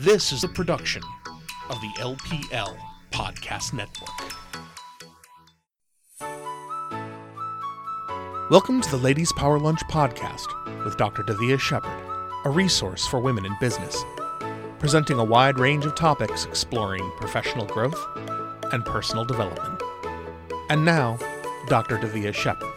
This is a production of the LPL Podcast Network. Welcome to the Ladies Power Lunch Podcast with Dr. Davia Shepard, a resource for women in business, presenting a wide range of topics exploring professional growth and personal development. And now, Dr. Davia Shepard.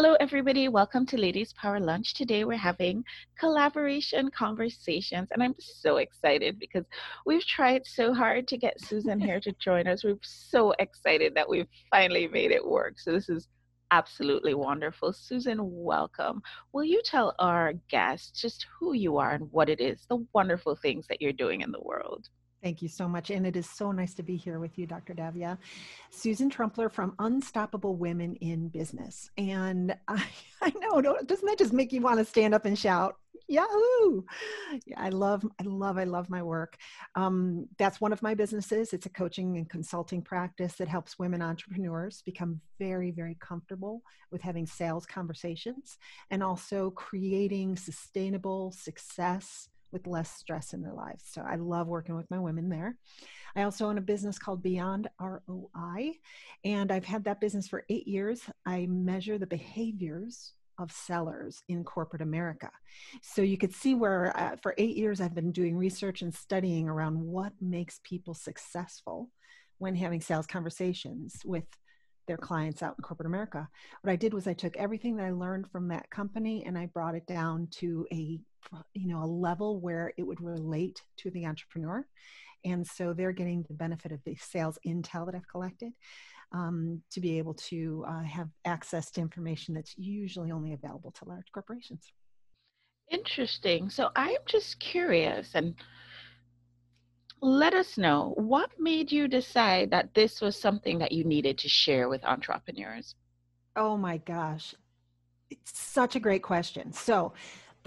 Hello, everybody. Welcome to Ladies Power Lunch. Today we're having collaboration conversations, and I'm so excited because we've tried so hard to get Susan here to join us. We're so excited that we've finally made it work. So, this is absolutely wonderful. Susan, welcome. Will you tell our guests just who you are and what it is, the wonderful things that you're doing in the world? Thank you so much. And it is so nice to be here with you, Dr. Davia. Susan Trumpler from Unstoppable Women in Business. And I, I know, doesn't that just make you want to stand up and shout? Yahoo! Yeah, I love, I love, I love my work. Um, that's one of my businesses. It's a coaching and consulting practice that helps women entrepreneurs become very, very comfortable with having sales conversations and also creating sustainable success with less stress in their lives. So I love working with my women there. I also own a business called Beyond ROI, and I've had that business for eight years. I measure the behaviors of sellers in corporate America. So you could see where uh, for eight years I've been doing research and studying around what makes people successful when having sales conversations with their clients out in corporate America. What I did was I took everything that I learned from that company and I brought it down to a you know a level where it would relate to the entrepreneur. And so they're getting the benefit of the sales intel that i've collected um, to be able to uh, have access to information that's usually only available to large corporations. Interesting. So i'm just curious and let us know what made you decide that this was something that you needed to share with entrepreneurs? Oh my gosh. It's such a great question. So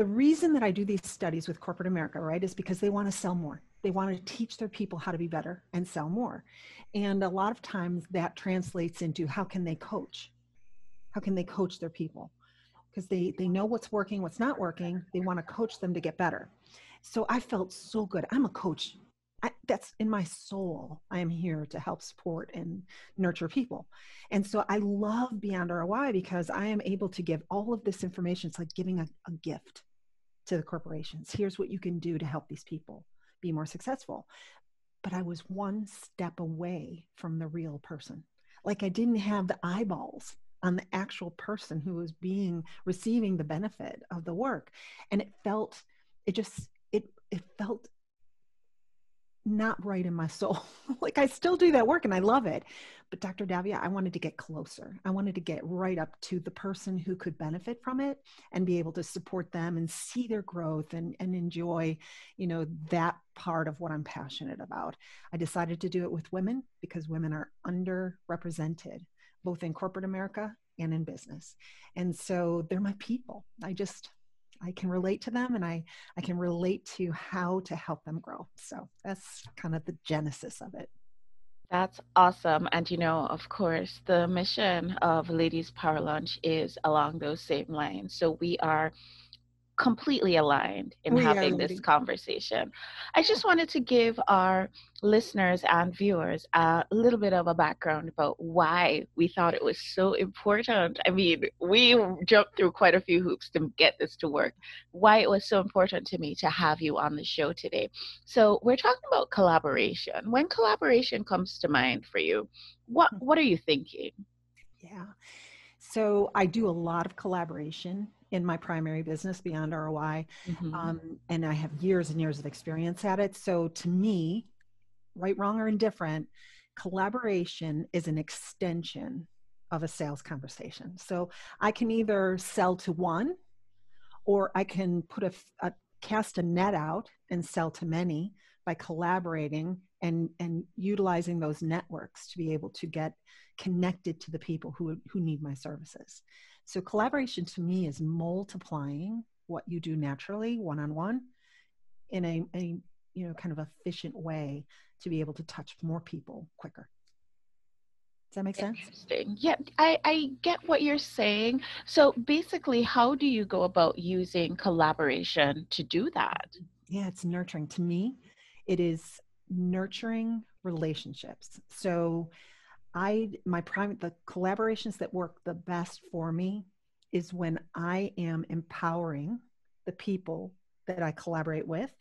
the reason that I do these studies with corporate America, right, is because they want to sell more. They want to teach their people how to be better and sell more. And a lot of times that translates into how can they coach? How can they coach their people? Because they, they know what's working, what's not working. They want to coach them to get better. So I felt so good. I'm a coach. I, that's in my soul. I am here to help support and nurture people. And so I love Beyond ROI because I am able to give all of this information. It's like giving a, a gift to the corporations. Here's what you can do to help these people be more successful. But I was one step away from the real person. Like I didn't have the eyeballs on the actual person who was being receiving the benefit of the work. And it felt, it just, it, it felt not right in my soul. like I still do that work and I love it. But Dr. Davia, I wanted to get closer. I wanted to get right up to the person who could benefit from it and be able to support them and see their growth and, and enjoy, you know, that part of what I'm passionate about. I decided to do it with women because women are underrepresented both in corporate America and in business. And so they're my people. I just I can relate to them and I, I can relate to how to help them grow. So that's kind of the genesis of it. That's awesome. And you know, of course, the mission of Ladies Power Lunch is along those same lines. So we are completely aligned in we having this conversation. I just wanted to give our listeners and viewers a little bit of a background about why we thought it was so important. I mean, we jumped through quite a few hoops to get this to work. Why it was so important to me to have you on the show today. So, we're talking about collaboration. When collaboration comes to mind for you, what hmm. what are you thinking? Yeah. So, I do a lot of collaboration in my primary business beyond ROI. Mm-hmm. Um, and I have years and years of experience at it. So to me, right, wrong, or indifferent, collaboration is an extension of a sales conversation. So I can either sell to one or I can put a, a cast a net out and sell to many by collaborating and and utilizing those networks to be able to get connected to the people who who need my services so collaboration to me is multiplying what you do naturally one on one in a, a you know kind of efficient way to be able to touch more people quicker. Does that make sense? Interesting. Yeah, I, I get what you're saying. So basically, how do you go about using collaboration to do that? Yeah, it's nurturing. To me, it is nurturing relationships. So I my prime the collaborations that work the best for me is when I am empowering the people that I collaborate with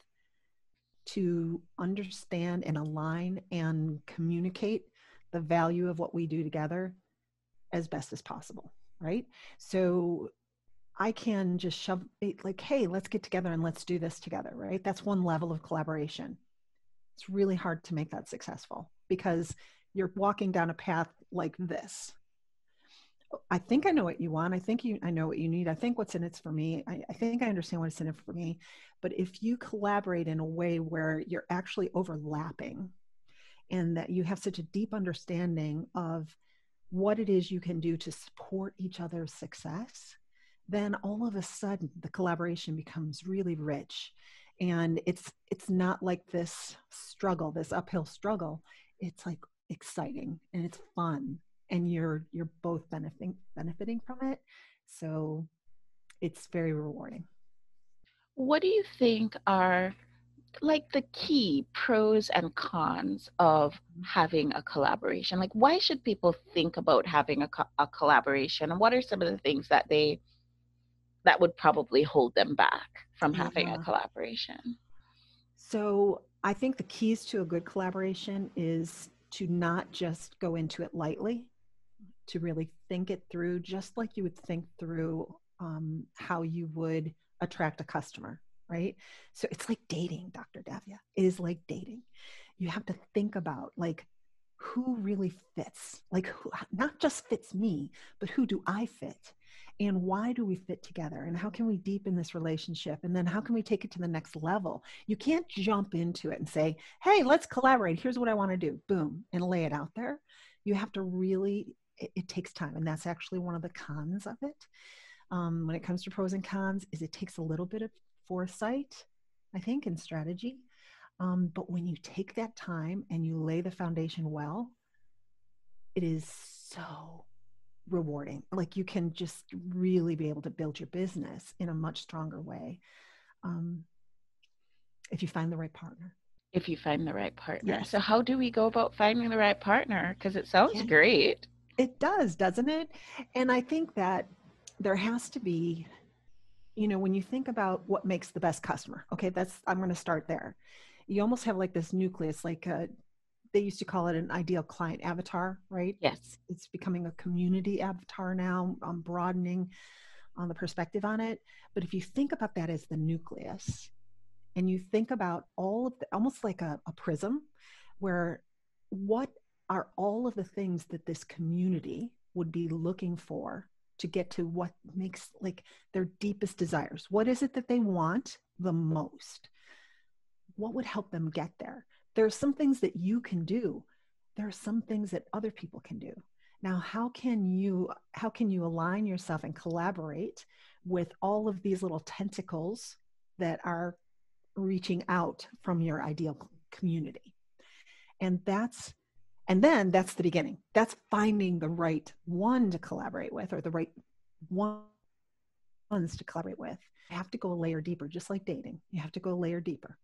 to understand and align and communicate the value of what we do together as best as possible right? So i can just shove it like hey let's get together and let's do this together right? That's one level of collaboration. It's really hard to make that successful because you're walking down a path like this I think I know what you want. I think you I know what you need. I think what's in it's for me. I, I, think I understand what's in it for me. But if you collaborate in a way where you're actually overlapping and that you have such a deep understanding of what it is you can do to support each other's success, then all of a sudden the collaboration becomes really rich. And it's it's not like this struggle, this uphill struggle. It's like exciting and it's fun and you're you're both benefiting benefiting from it. So it's very rewarding. What do you think are like the key pros and cons of mm-hmm. having a collaboration like why should people think about having a, co- a collaboration and what are some of the things that they that would probably hold them back from having a collaboration so i think the keys to a good collaboration is to not just go into it lightly to really think it through just like you would think through um, how you would attract a customer right? So it's like dating, Dr. Davia. It is like dating. You have to think about like who really fits, like who, not just fits me, but who do I fit? And why do we fit together? And how can we deepen this relationship? And then how can we take it to the next level? You can't jump into it and say, hey, let's collaborate. Here's what I want to do. Boom, and lay it out there. You have to really, it, it takes time. And that's actually one of the cons of it. Um, when it comes to pros and cons is it takes a little bit of foresight, I think, and strategy. Um, but when you take that time and you lay the foundation well, it is so rewarding. Like you can just really be able to build your business in a much stronger way um, if you find the right partner. If you find the right partner. Yes. So, how do we go about finding the right partner? Because it sounds yeah. great. It does, doesn't it? And I think that there has to be you know, when you think about what makes the best customer, okay, that's, I'm going to start there. You almost have like this nucleus, like a, they used to call it an ideal client avatar, right? Yes. It's becoming a community avatar now. I'm broadening on the perspective on it. But if you think about that as the nucleus, and you think about all of the, almost like a, a prism, where what are all of the things that this community would be looking for to get to what makes like their deepest desires. What is it that they want the most? What would help them get there? There are some things that you can do. There are some things that other people can do. Now, how can you how can you align yourself and collaborate with all of these little tentacles that are reaching out from your ideal community? And that's and then that's the beginning. That's finding the right one to collaborate with or the right ones to collaborate with. You have to go a layer deeper, just like dating. You have to go a layer deeper.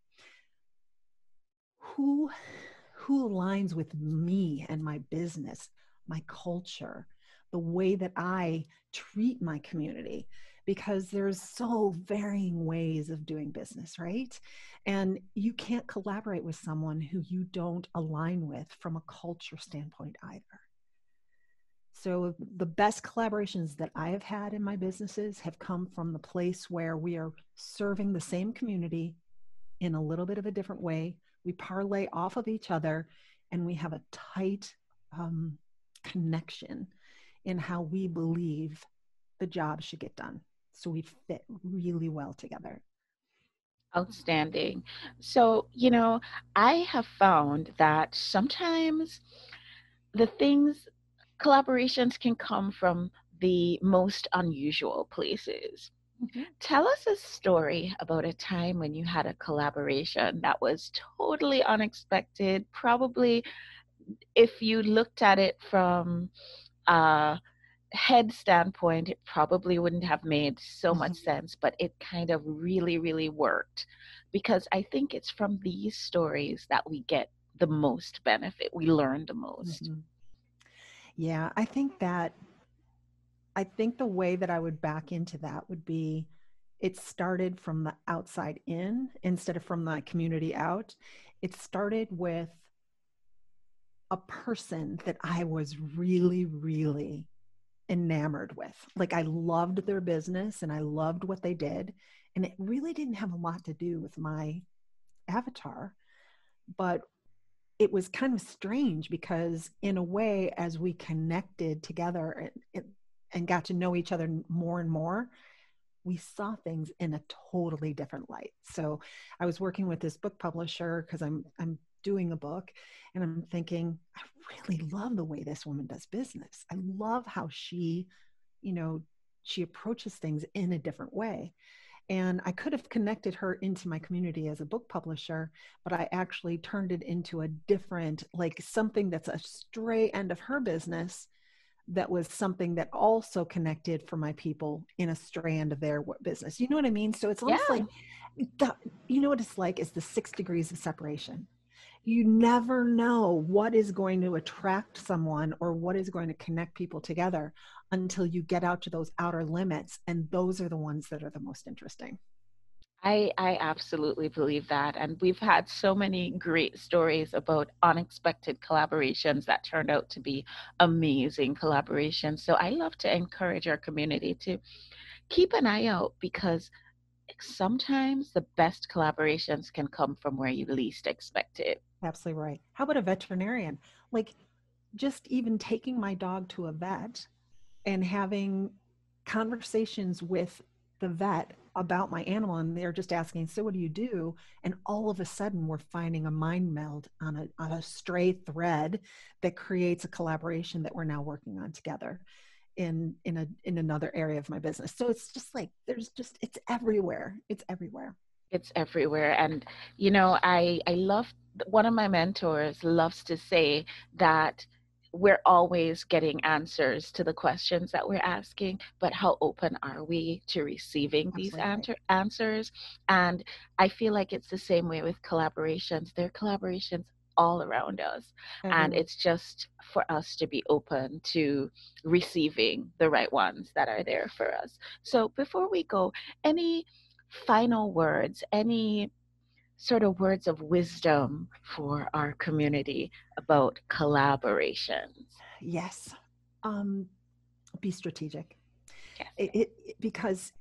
Who who aligns with me and my business, my culture, the way that I treat my community? because there's so varying ways of doing business, right? And you can't collaborate with someone who you don't align with from a culture standpoint either. So, the best collaborations that I have had in my businesses have come from the place where we are serving the same community in a little bit of a different way. We parlay off of each other and we have a tight um, connection in how we believe the job should get done. So we fit really well together. Outstanding. So you know i have found that sometimes the things collaborations can come from the most unusual places mm-hmm. Tell us a story about a time when you had a collaboration that was totally unexpected, probably if you looked at it from a head standpoint, it probably wouldn't have made so much mm-hmm. sense, but it kind of really, really worked because I think it's from these stories that we get the most benefit. We learn the most. Mm-hmm. Yeah, I think that I think the way that I would back into that would be it started from the outside in instead of from the community out. It started with a person that I was really, really enamored with. Like I loved their business and I loved what they did. And it really didn't have a lot to do with my avatar. But it was kind of strange because, in a way, as we connected together and, and got to know each other more and more, we saw things in a totally different light. So I was working with this book publisher because I'm I'm doing a book and I'm thinking, I really love the way this woman does business. I love how she, you know, she approaches things in a different way. And I could have connected her into my community as a book publisher, but I actually turned it into a different, like something that's a stray end of her business that was something that also connected for my people in a strand of their business. You know what I mean? So it's almost yeah. like, the, you know what it's like is the six degrees of separation. You never know what is going to attract someone or what is going to connect people together until you get out to those outer limits. And those are the ones that are the most interesting. I, I absolutely believe that. And we've had so many great stories about unexpected collaborations that turned out to be amazing collaborations. So I love to encourage our community to keep an eye out because sometimes the best collaborations can come from where you least expect it. Absolutely right. How about a veterinarian? Like just even taking my dog to a vet and having conversations with the vet about my animal and they're just asking so what do you do? And all of a sudden we're finding a mind meld on a, on a stray thread that creates a collaboration that we're now working on together in in a in another area of my business. So it's just like there's just it's everywhere. It's everywhere. It's everywhere. And you know i i love one of my mentors loves to say that we're always getting answers to the questions that we're asking, but how open are we to receiving Absolutely. these answer, answers? And I feel like it's the same way with collaborations. There are collaborations all around us. Mm-hmm. And it's just for us to be open to receiving the right ones that are there for us. So before we go, any final words, any sort of words of wisdom for our community about collaborations? Yes. Um, be strategic. Yes. It, it, because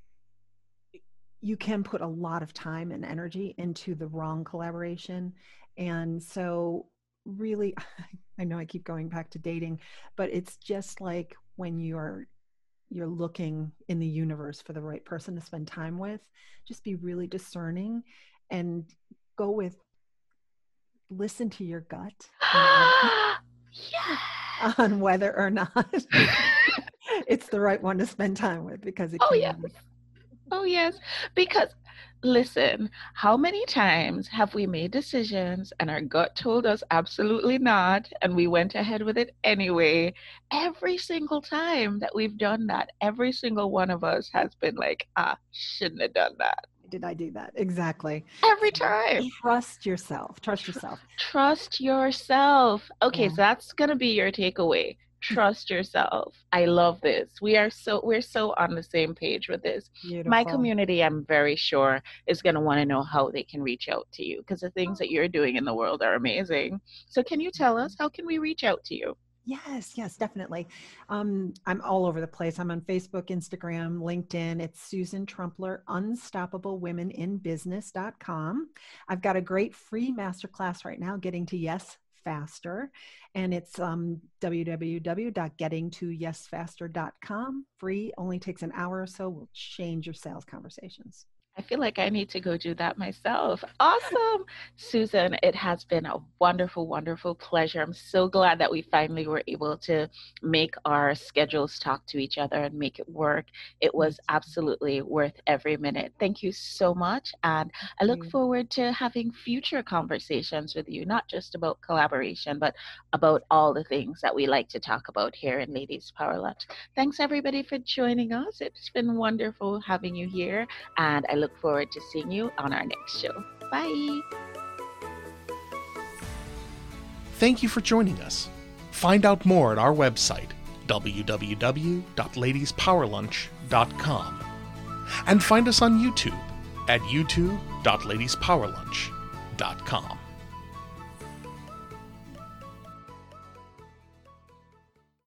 you can put a lot of time and energy into the wrong collaboration. And so, really, I know I keep going back to dating, but it's just like when you're you're looking in the universe for the right person to spend time with just be really discerning and go with listen to your gut yeah. on whether or not it's the right one to spend time with because it oh yes be. oh yes because listen how many times have we made decisions and our gut told us absolutely not and we went ahead with it anyway every single time that we've done that every single one of us has been like ah shouldn't have done that did I do that? Exactly. Every time. Trust yourself. Trust yourself. Trust yourself. Okay, yeah. so that's going to be your takeaway. Trust yourself. I love this. We are so we're so on the same page with this. Beautiful. My community, I'm very sure, is going to want to know how they can reach out to you because the things that you're doing in the world are amazing. So, can you tell us how can we reach out to you? Yes, yes, definitely. Um, I'm all over the place. I'm on Facebook, Instagram, LinkedIn. It's Susan Trumpler, unstoppablewomeninbusiness.com. I've got a great free masterclass right now, Getting to Yes Faster. And it's um, www.gettingtoyesfaster.com. Free, only takes an hour or so, will change your sales conversations. I feel like I need to go do that myself. Awesome. Susan, it has been a wonderful, wonderful pleasure. I'm so glad that we finally were able to make our schedules talk to each other and make it work. It was absolutely worth every minute. Thank you so much. And I look forward to having future conversations with you, not just about collaboration, but about all the things that we like to talk about here in Ladies Power Lunch. Thanks, everybody, for joining us. It's been wonderful having you here. And I look look forward to seeing you on our next show. Bye. Thank you for joining us. Find out more at our website, www.ladiespowerlunch.com, and find us on YouTube at youtube.ladiespowerlunch.com.